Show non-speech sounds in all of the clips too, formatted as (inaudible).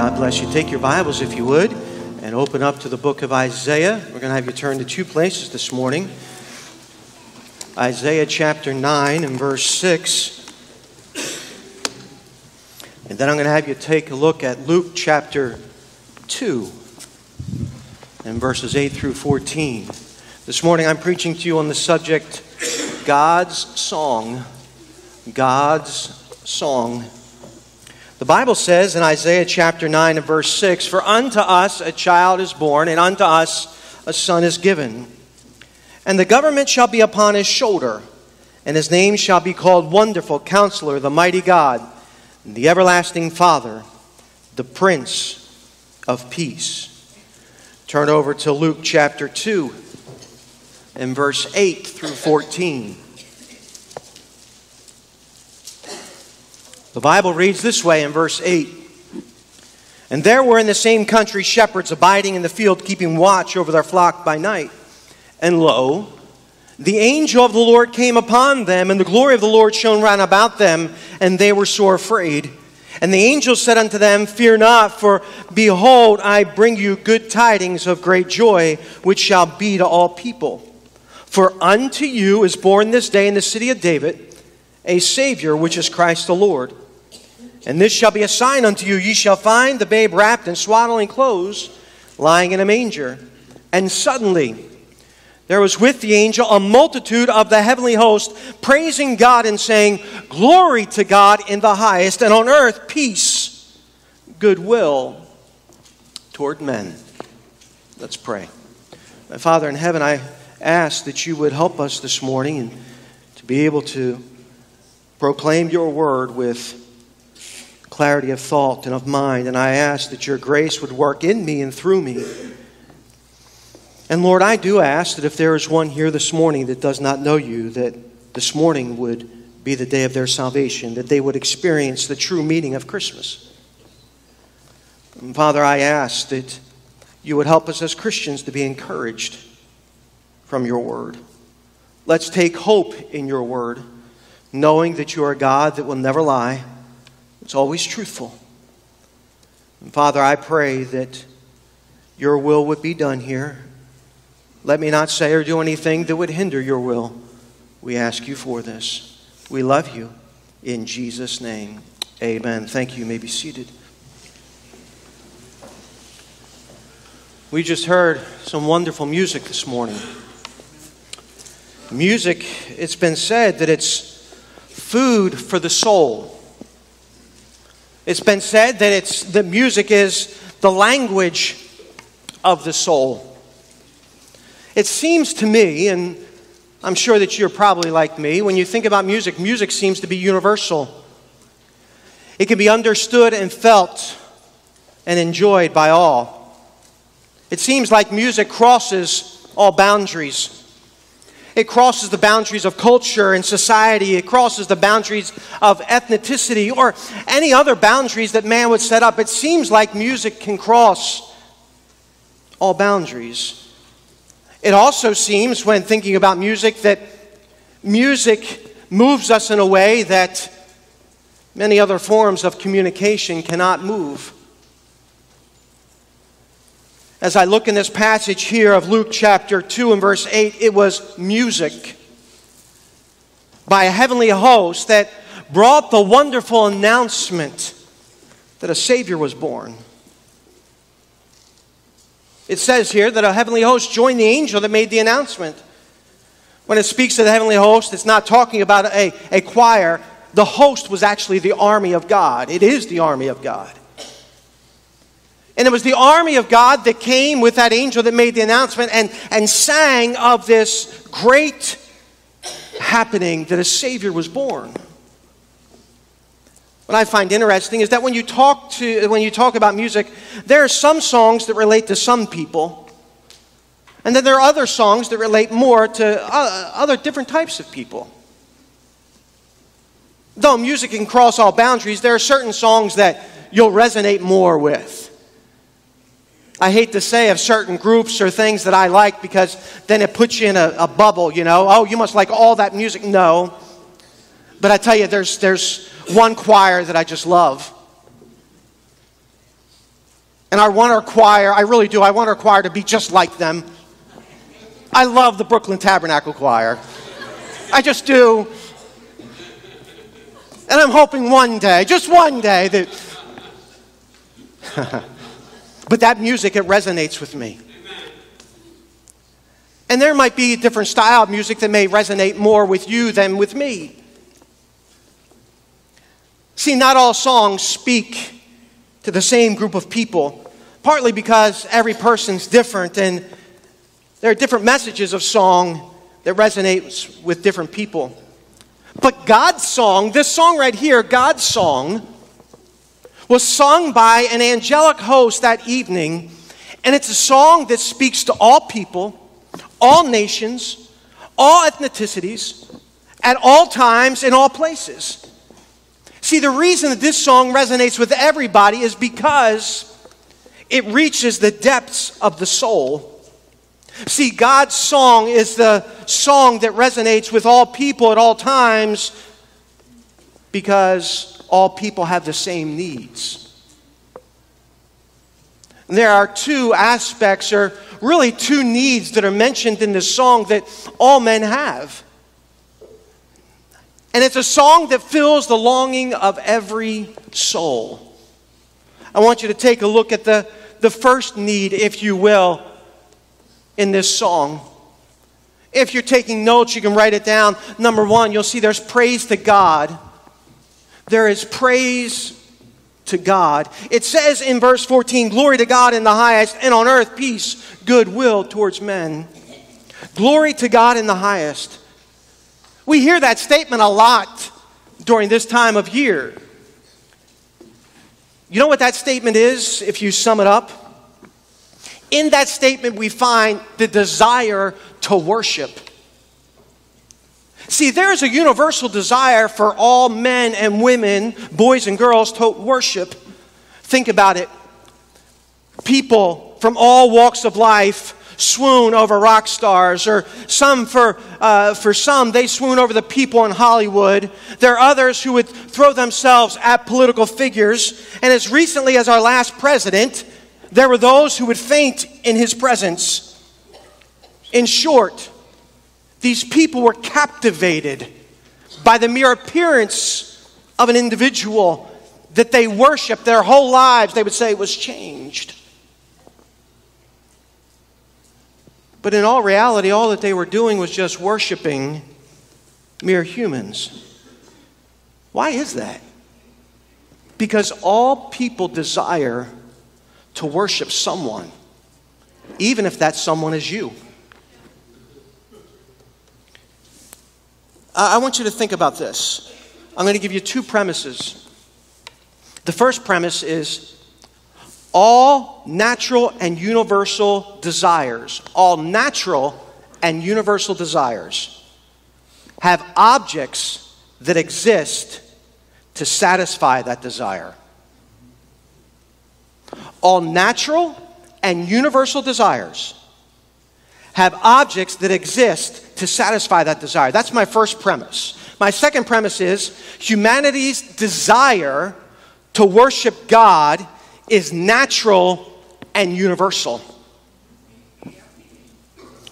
God bless you. Take your Bibles, if you would, and open up to the book of Isaiah. We're going to have you turn to two places this morning Isaiah chapter 9 and verse 6. And then I'm going to have you take a look at Luke chapter 2 and verses 8 through 14. This morning I'm preaching to you on the subject God's Song. God's Song. The Bible says in Isaiah chapter 9 and verse 6 For unto us a child is born, and unto us a son is given. And the government shall be upon his shoulder, and his name shall be called Wonderful Counselor, the Mighty God, the Everlasting Father, the Prince of Peace. Turn over to Luke chapter 2 and verse 8 through 14. The Bible reads this way in verse 8 And there were in the same country shepherds abiding in the field, keeping watch over their flock by night. And lo, the angel of the Lord came upon them, and the glory of the Lord shone round about them, and they were sore afraid. And the angel said unto them, Fear not, for behold, I bring you good tidings of great joy, which shall be to all people. For unto you is born this day in the city of David a Savior, which is Christ the Lord. And this shall be a sign unto you ye shall find the babe wrapped in swaddling clothes, lying in a manger. And suddenly there was with the angel a multitude of the heavenly host, praising God and saying, Glory to God in the highest, and on earth peace, goodwill toward men. Let's pray. My Father in heaven, I ask that you would help us this morning to be able to proclaim your word with clarity of thought and of mind. And I ask that your grace would work in me and through me. And Lord, I do ask that if there is one here this morning that does not know you, that this morning would be the day of their salvation, that they would experience the true meaning of Christmas. And Father, I ask that you would help us as Christians to be encouraged from your word. Let's take hope in your word knowing that you are a God that will never lie, it's always truthful. And Father, I pray that your will would be done here. Let me not say or do anything that would hinder your will. We ask you for this. We love you. In Jesus' name, amen. Thank you. You may be seated. We just heard some wonderful music this morning. Music, it's been said that it's food for the soul. It's been said that it's, the music is the language of the soul. It seems to me, and I'm sure that you're probably like me, when you think about music, music seems to be universal. It can be understood and felt and enjoyed by all. It seems like music crosses all boundaries. It crosses the boundaries of culture and society. It crosses the boundaries of ethnicity or any other boundaries that man would set up. It seems like music can cross all boundaries. It also seems, when thinking about music, that music moves us in a way that many other forms of communication cannot move. As I look in this passage here of Luke chapter 2 and verse 8, it was music by a heavenly host that brought the wonderful announcement that a Savior was born. It says here that a heavenly host joined the angel that made the announcement. When it speaks of the heavenly host, it's not talking about a, a choir. The host was actually the army of God. It is the army of God. And it was the army of God that came with that angel that made the announcement and, and sang of this great happening that a Savior was born. What I find interesting is that when you talk to when you talk about music, there are some songs that relate to some people, and then there are other songs that relate more to uh, other different types of people. Though music can cross all boundaries, there are certain songs that you'll resonate more with. I hate to say of certain groups or things that I like because then it puts you in a, a, bubble, you know. Oh, you must like all that music. No. But I tell you, there's, there's one choir that I just love. And I want our choir, I really do, I want our choir to be just like them. I love the Brooklyn Tabernacle Choir. I just do. And I'm hoping one day, just one day, that. (laughs) but that music, it resonates with me. And there might be a different style of music that may resonate more with you than with me. See, not all songs speak to the same group of people, partly because every person's different and there are different messages of song that resonates with different people. But God's song, this song right here, God's song, was sung by an angelic host that evening, and it's a song that speaks to all people, all nations, all ethnicities, at all times, in all places. See, the reason that this song resonates with everybody is because it reaches the depths of the soul See, God's song is the song that resonates with all people at all times because all people have the same needs. There are two aspects, or really two needs, that are mentioned in this song that all men have. And it's a song that fills the longing of every soul. I want you to take a look at the, the first need, if you will, in this song. If you're taking notes, you can write it down. Number one, you'll see there's praise to God. There is praise to God. It says in verse 14, Glory to God in the highest, and on earth peace, goodwill towards men. Glory to God in the highest. We hear that statement a lot during this time of year. You know what that statement is if you sum it up? In that statement, we find the desire to worship. See, there is a universal desire for all men and women, boys and girls, to worship. Think about it. People from all walks of life swoon over rock stars, or some for, uh, for some, they swoon over the people in Hollywood. There are others who would throw themselves at political figures. And as recently as our last president, there were those who would faint in his presence. In short, these people were captivated by the mere appearance of an individual that they worshiped their whole lives, they would say was changed. But in all reality, all that they were doing was just worshiping mere humans. Why is that? Because all people desire to worship someone, even if that someone is you. I want you to think about this. I'm going to give you two premises. The first premise is all natural and universal desires, all natural and universal desires have objects that exist to satisfy that desire all natural and universal desires have objects that exist to satisfy that desire. That's my first premise. My second premise is humanity's desire to worship God is natural and universal.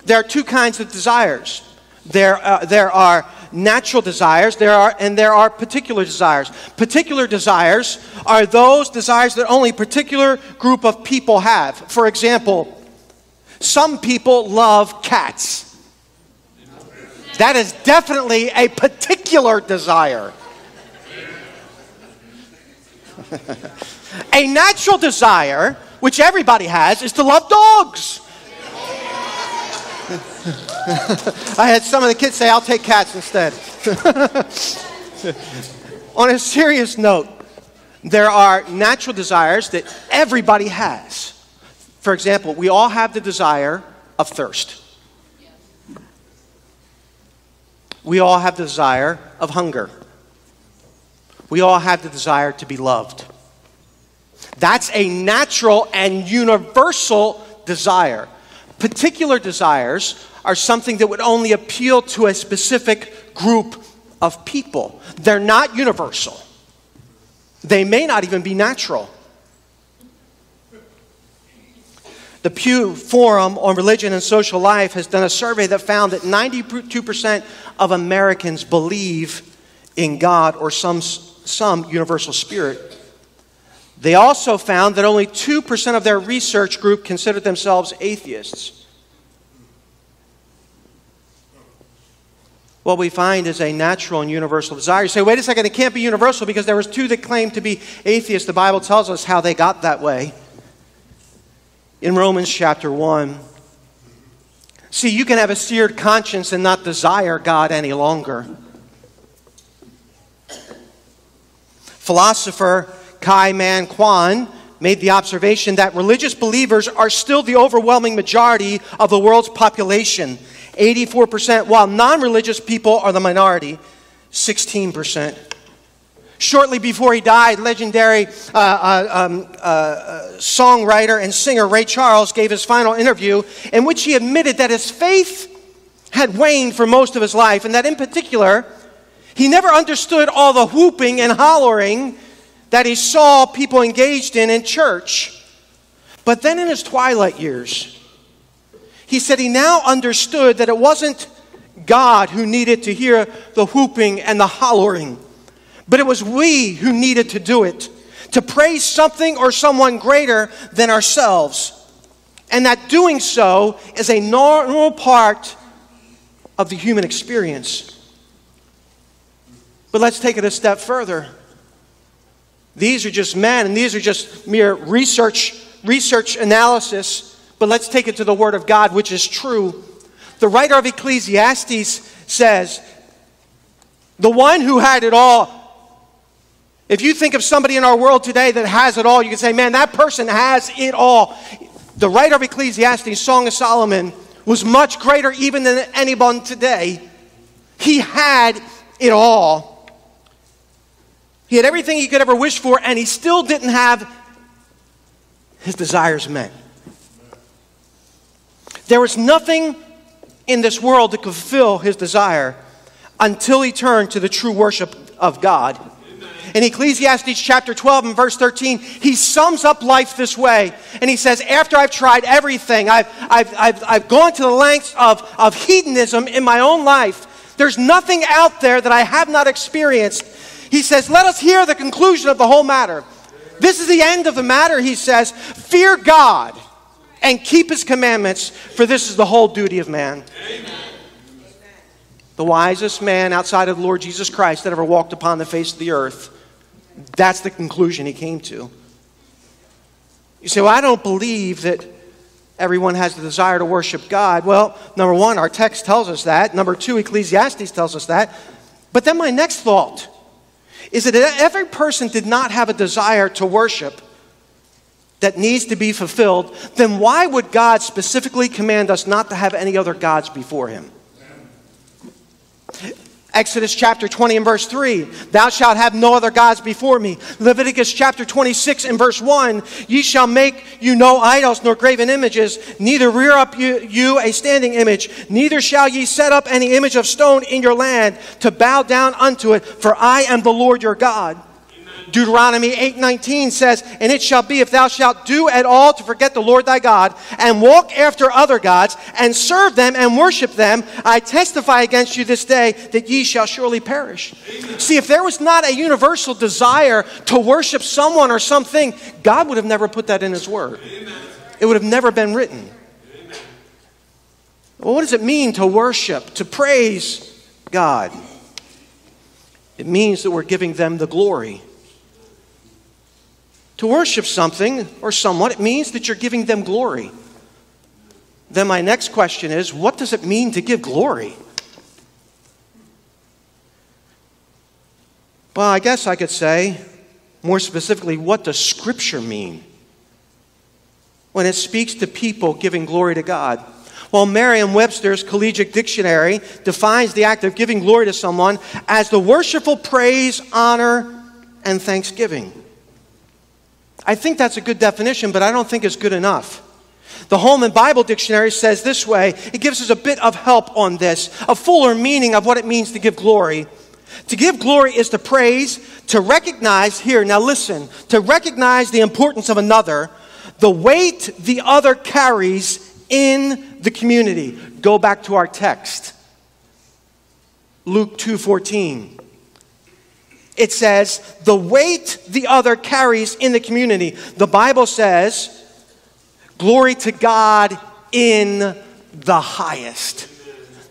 There are two kinds of desires. There, uh, there are natural desires there are, and there are particular desires. Particular desires are those desires that only a particular group of people have. For example, some people love cats. That is definitely a particular desire. (laughs) a natural desire, which everybody has, is to love dogs. (laughs) I had some of the kids say, I'll take cats instead. (laughs) On a serious note, there are natural desires that everybody has. For example, we all have the desire of thirst. We all have the desire of hunger. We all have the desire to be loved. That's a natural and universal desire. Particular desires are something that would only appeal to a specific group of people. They're not universal, they may not even be natural. The Pew Forum on Religion and Social Life has done a survey that found that 92% of Americans believe in God or some, some universal spirit. They also found that only 2% of their research group considered themselves atheists. What we find is a natural and universal desire. You say, wait a second, it can't be universal because there was two that claimed to be atheists. The Bible tells us how they got that way in Romans chapter 1. See, you can have a seared conscience and not desire God any longer. Philosopher Kai Man Kwan made the observation that religious believers are still the overwhelming majority of the world's population, 84%, while non religious people are the minority, 16%. Shortly before he died, legendary uh, uh, um, uh, songwriter and singer Ray Charles gave his final interview in which he admitted that his faith had waned for most of his life, and that in particular, he never understood all the whooping and hollering that he saw people engaged in in church. But then in his twilight years, he said he now understood that it wasn't God who needed to hear the whooping and the hollering but it was we who needed to do it, to praise something or someone greater than ourselves. And that doing so is a normal part of the human experience. But let's take it a step further. These are just men, and these are just mere research, research analysis. But let's take it to the Word of God, which is true. The writer of Ecclesiastes says, The one who had it all if you think of somebody in our world today that has it all, you can say, man, that person has it all. The writer of Ecclesiastes, Song of Solomon, was much greater even than anyone today. He had it all. He had everything he could ever wish for, and he still didn't have his desires met. There was nothing in this world could fulfill his desire until he turned to the true worship of God. In Ecclesiastes chapter 12 and verse 13, he sums up life this way. And he says, After I've tried everything, I've, I've, I've, I've gone to the lengths of, of hedonism in my own life, there's nothing out there that I have not experienced. He says, Let us hear the conclusion of the whole matter. This is the end of the matter, he says. Fear God and keep his commandments, for this is the whole duty of man. Amen. The wisest man outside of the Lord Jesus Christ that ever walked upon the face of the earth that's the conclusion he came to. You say, Well, I don't believe that everyone has the desire to worship God. Well, number one, our text tells us that. Number two, Ecclesiastes tells us that. But then my next thought is that if every person did not have a desire to worship that needs to be fulfilled, then why would God specifically command us not to have any other gods before him? Exodus chapter 20 and verse 3, thou shalt have no other gods before me. Leviticus chapter 26 and verse 1, ye shall make you no idols nor graven images, neither rear up you, you a standing image, neither shall ye set up any image of stone in your land to bow down unto it, for I am the Lord your God. Deuteronomy 8:19 says, "And it shall be if thou shalt do at all to forget the Lord thy God and walk after other gods and serve them and worship them, I testify against you this day that ye shall surely perish." Amen. See, if there was not a universal desire to worship someone or something, God would have never put that in his word. Amen. It would have never been written. Well, what does it mean to worship, to praise God? It means that we're giving them the glory. To worship something or someone, it means that you're giving them glory. Then my next question is what does it mean to give glory? Well, I guess I could say, more specifically, what does Scripture mean when it speaks to people giving glory to God? Well, Merriam Webster's Collegiate Dictionary defines the act of giving glory to someone as the worshipful praise, honor, and thanksgiving. I think that's a good definition, but I don't think it's good enough. The Holman Bible Dictionary says this way it gives us a bit of help on this, a fuller meaning of what it means to give glory. To give glory is to praise, to recognize, here, now listen, to recognize the importance of another, the weight the other carries in the community. Go back to our text. Luke 2:14. It says, "The weight the other carries in the community." The Bible says, "Glory to God in the highest."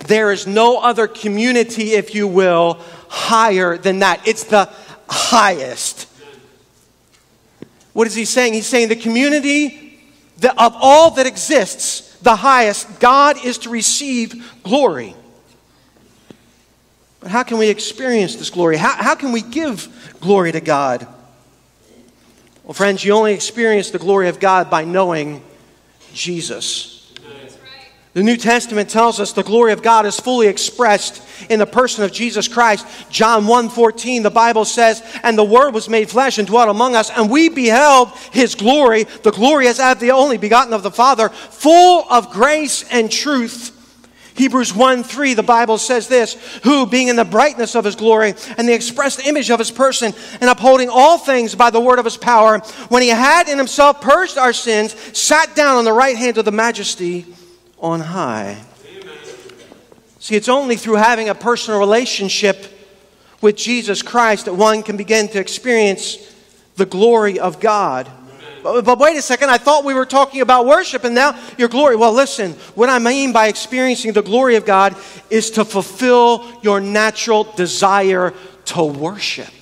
There is no other community, if you will, higher than that. It's the highest. What is he saying? He's saying the community of all that exists, the highest, God is to receive glory. But how can we experience this glory? How, how can we give glory to God? Well, friends, you only experience the glory of God by knowing Jesus. The New Testament tells us the glory of God is fully expressed in the person of Jesus Christ. John 1:14 the Bible says, "And the word was made flesh and dwelt among us, and we beheld his glory, the glory as of the only begotten of the Father, full of grace and truth." Hebrews 1 3, the Bible says this Who, being in the brightness of his glory and the expressed image of his person, and upholding all things by the word of his power, when he had in himself purged our sins, sat down on the right hand of the majesty on high. Amen. See, it's only through having a personal relationship with Jesus Christ that one can begin to experience the glory of God. But, wait a second, I thought we were talking about worship and now your glory. Well, listen, what I mean by experiencing the glory of God is to fulfill your natural desire to worship.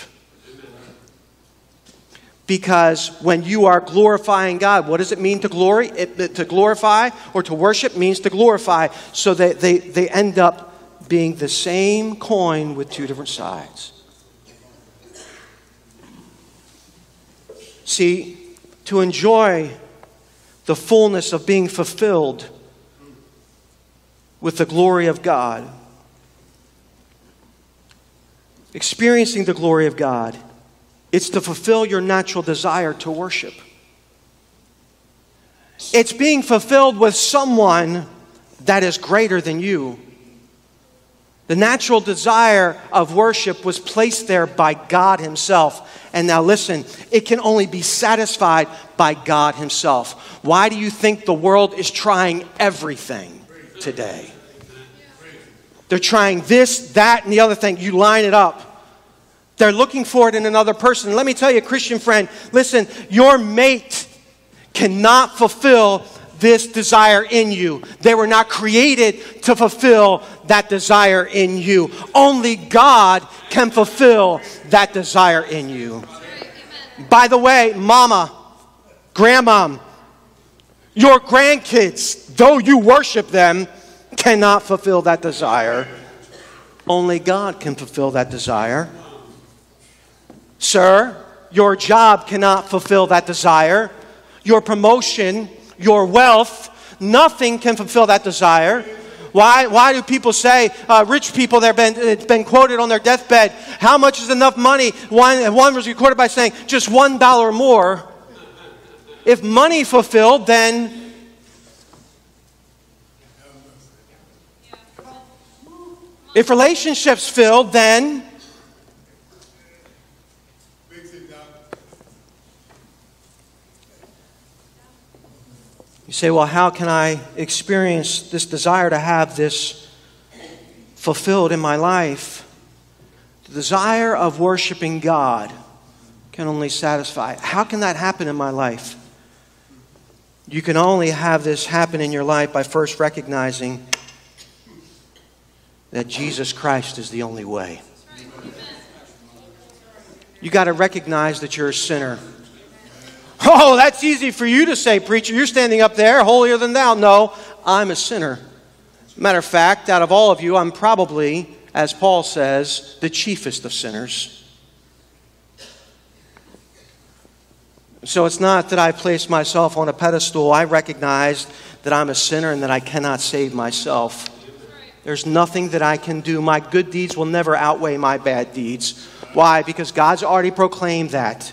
Because when you are glorifying God, what does it mean to glory? It, to glorify or to worship means to glorify. So they, they, they end up being the same coin with two different sides. See, to enjoy the fullness of being fulfilled with the glory of God, experiencing the glory of God it's to fulfill your natural desire to worship. It's being fulfilled with someone that is greater than you. The natural desire of worship was placed there by God Himself. And now listen, it can only be satisfied by God Himself. Why do you think the world is trying everything today? They're trying this, that, and the other thing. You line it up. They're looking for it in another person. Let me tell you, Christian friend, listen, your mate cannot fulfill this desire in you. They were not created to fulfill that desire in you. Only God can fulfill that desire in you. By the way, mama, grandma, your grandkids, though you worship them, cannot fulfill that desire. Only God can fulfill that desire. Sir, your job cannot fulfill that desire. Your promotion, your wealth, nothing can fulfill that desire. Why, why do people say, uh, rich people, they've been, it's been quoted on their deathbed, how much is enough money? One, one was recorded by saying, just one dollar more. If money fulfilled, then if relationships filled, then You say, well, how can I experience this desire to have this fulfilled in my life? The desire of worshiping God can only satisfy. How can that happen in my life? You can only have this happen in your life by first recognizing that Jesus Christ is the only way. You got to recognize that you're a sinner. Oh, that's easy for you to say, preacher. You're standing up there, holier than thou. No, I'm a sinner. Matter of fact, out of all of you, I'm probably, as Paul says, the chiefest of sinners. So it's not that I place myself on a pedestal. I recognize that I'm a sinner and that I cannot save myself. There's nothing that I can do. My good deeds will never outweigh my bad deeds. Why? Because God's already proclaimed that.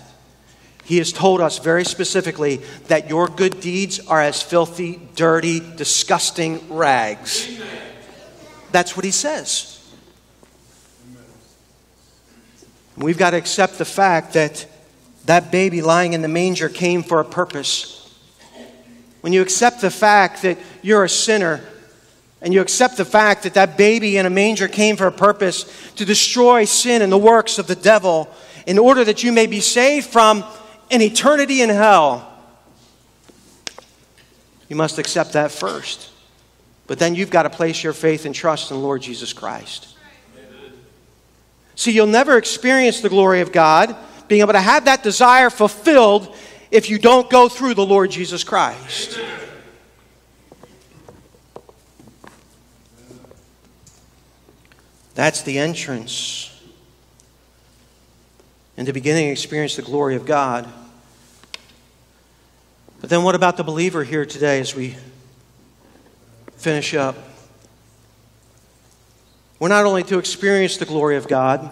He has told us very specifically that your good deeds are as filthy, dirty, disgusting rags. That's what he says. We've got to accept the fact that that baby lying in the manger came for a purpose. when you accept the fact that you're a sinner and you accept the fact that that baby in a manger came for a purpose to destroy sin and the works of the devil in order that you may be saved from an eternity in hell, you must accept that first. But then you've got to place your faith and trust in Lord Jesus Christ. See, you'll never experience the glory of God, being able to have that desire fulfilled if you don't go through the Lord Jesus Christ. That's the entrance. In the beginning, experience the glory of God. But then, what about the believer here today as we finish up? We're not only to experience the glory of God,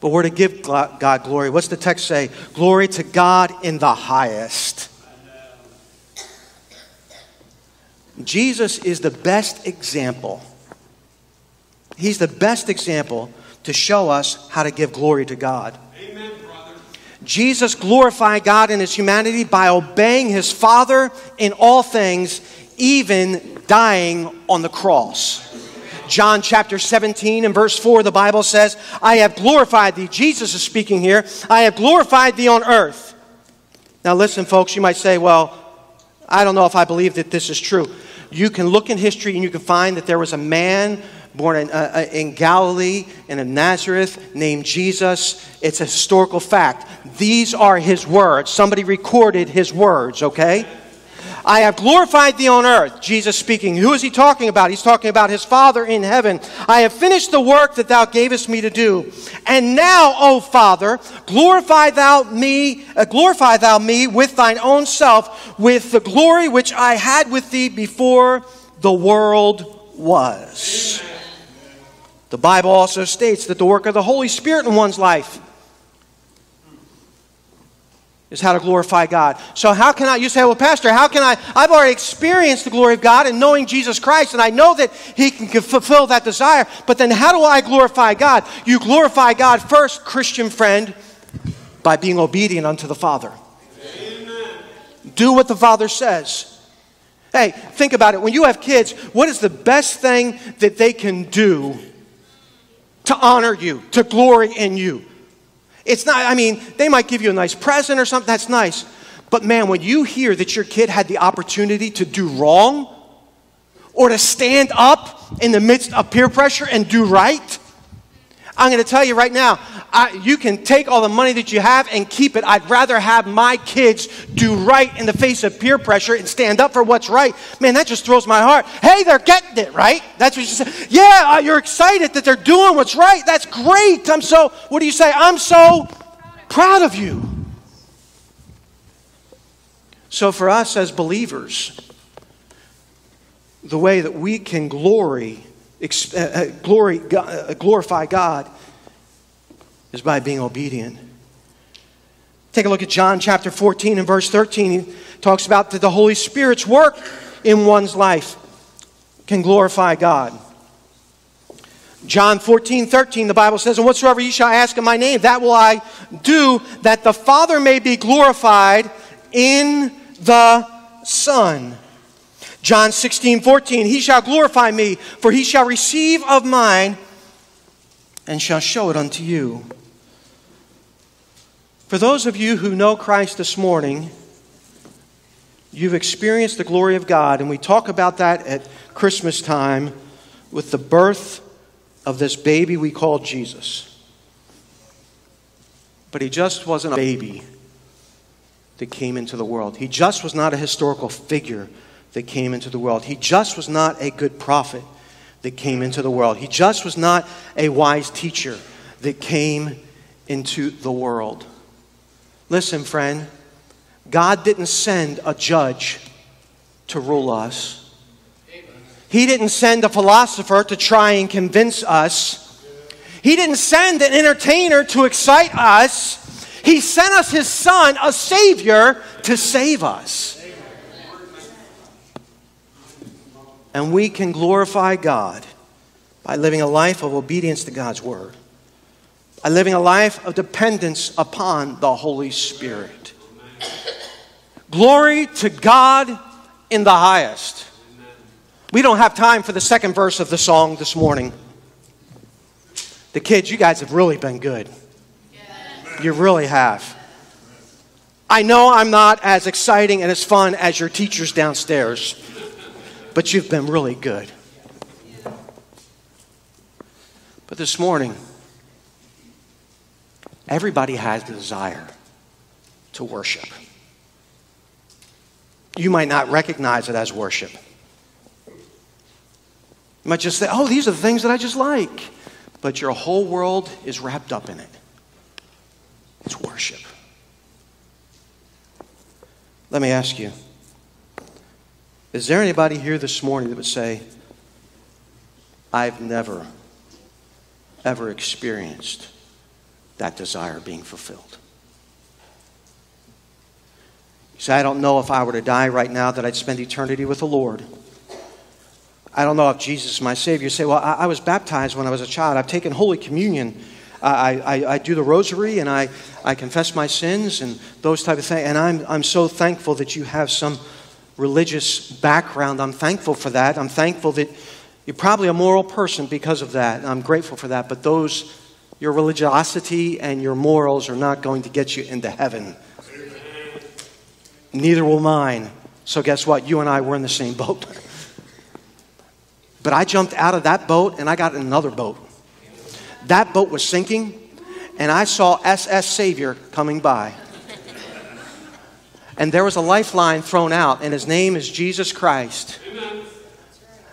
but we're to give God glory. What's the text say? Glory to God in the highest. Jesus is the best example. He's the best example to show us how to give glory to God. Amen, Jesus glorified God in his humanity by obeying his Father in all things, even dying on the cross. John chapter 17 and verse 4, the Bible says, I have glorified thee. Jesus is speaking here. I have glorified thee on earth. Now, listen, folks, you might say, well, I don't know if I believe that this is true. You can look in history and you can find that there was a man born in, uh, uh in Galilee and in Nazareth named Jesus. It's a historical fact. These are his words. Somebody recorded his words, okay? I have glorified thee on earth. Jesus speaking. Who is he talking about? He's talking about his Father in heaven. I have finished the work that thou gavest me to do. And now, O Father, glorify thou me, uh, glorify thou me with thine own self, with the glory which I had with thee before the world was. The Bible also states that the work of the Holy Spirit in one's life is how to glorify God. So, how can I, you say, well, Pastor, how can I, I've already experienced the glory of God and knowing Jesus Christ, and I know that He can fulfill that desire, but then how do I glorify God? You glorify God first, Christian friend, by being obedient unto the Father. Amen. Do what the Father says. Hey, think about it. When you have kids, what is the best thing that they can do to honor you, to glory in you? It's not, I mean, they might give you a nice present or something, that's nice. But man, when you hear that your kid had the opportunity to do wrong or to stand up in the midst of peer pressure and do right, I'm going to tell you right now, I, you can take all the money that you have and keep it. I'd rather have my kids do right in the face of peer pressure and stand up for what's right. Man, that just throws my heart. Hey, they're getting it, right? That's what you say. Yeah, uh, you're excited that they're doing what's right. That's great. I'm so, what do you say? I'm so proud of you. So, for us as believers, the way that we can glory glory, uh, glorify God is by being obedient. Take a look at John chapter 14 and verse 13. He talks about that the Holy Spirit's work in one's life can glorify God. John 14, 13, the Bible says, And whatsoever ye shall ask in my name, that will I do, that the Father may be glorified in the Son. John 16, 14, He shall glorify me, for he shall receive of mine and shall show it unto you. For those of you who know Christ this morning, you've experienced the glory of God, and we talk about that at Christmas time with the birth of this baby we call Jesus. But he just wasn't a baby that came into the world, he just was not a historical figure that came into the world. He just was not a good prophet that came into the world. He just was not a wise teacher that came into the world. Listen, friend, God didn't send a judge to rule us. He didn't send a philosopher to try and convince us. He didn't send an entertainer to excite us. He sent us his son, a savior, to save us. And we can glorify God by living a life of obedience to God's word, by living a life of dependence upon the Holy Spirit. Glory to God in the highest. We don't have time for the second verse of the song this morning. The kids, you guys have really been good. You really have. I know I'm not as exciting and as fun as your teachers downstairs, but you've been really good. But this morning, everybody has the desire to worship. You might not recognize it as worship. You might just say, oh, these are the things that I just like. But your whole world is wrapped up in it. It's worship. Let me ask you is there anybody here this morning that would say, I've never, ever experienced that desire being fulfilled? You say, I don't know if I were to die right now that I'd spend eternity with the Lord. I don't know if Jesus is my Savior. You say, Well, I, I was baptized when I was a child. I've taken Holy Communion. I, I, I, do the rosary and I, I confess my sins and those type of things. And I'm, I'm so thankful that you have some religious background. I'm thankful for that. I'm thankful that you're probably a moral person because of that. I'm grateful for that. But those, your religiosity and your morals are not going to get you into heaven. Neither will mine. So guess what? You and I were in the same boat. But I jumped out of that boat and I got in another boat. That boat was sinking, and I saw SS Savior coming by. And there was a lifeline thrown out, and his name is Jesus Christ.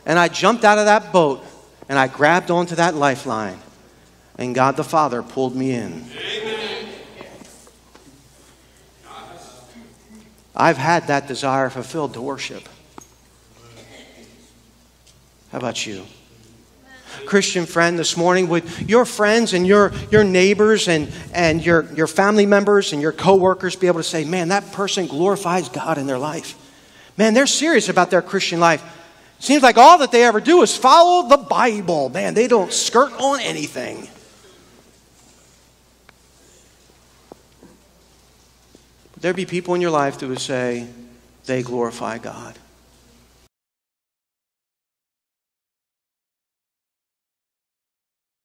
And I jumped out of that boat and I grabbed onto that lifeline, and God the Father pulled me in. I've had that desire fulfilled to worship. How about you? Christian friend this morning, would your friends and your, your neighbors and, and your, your family members and your coworkers be able to say, man, that person glorifies God in their life? Man, they're serious about their Christian life. Seems like all that they ever do is follow the Bible. Man, they don't skirt on anything. Would there be people in your life that would say they glorify God?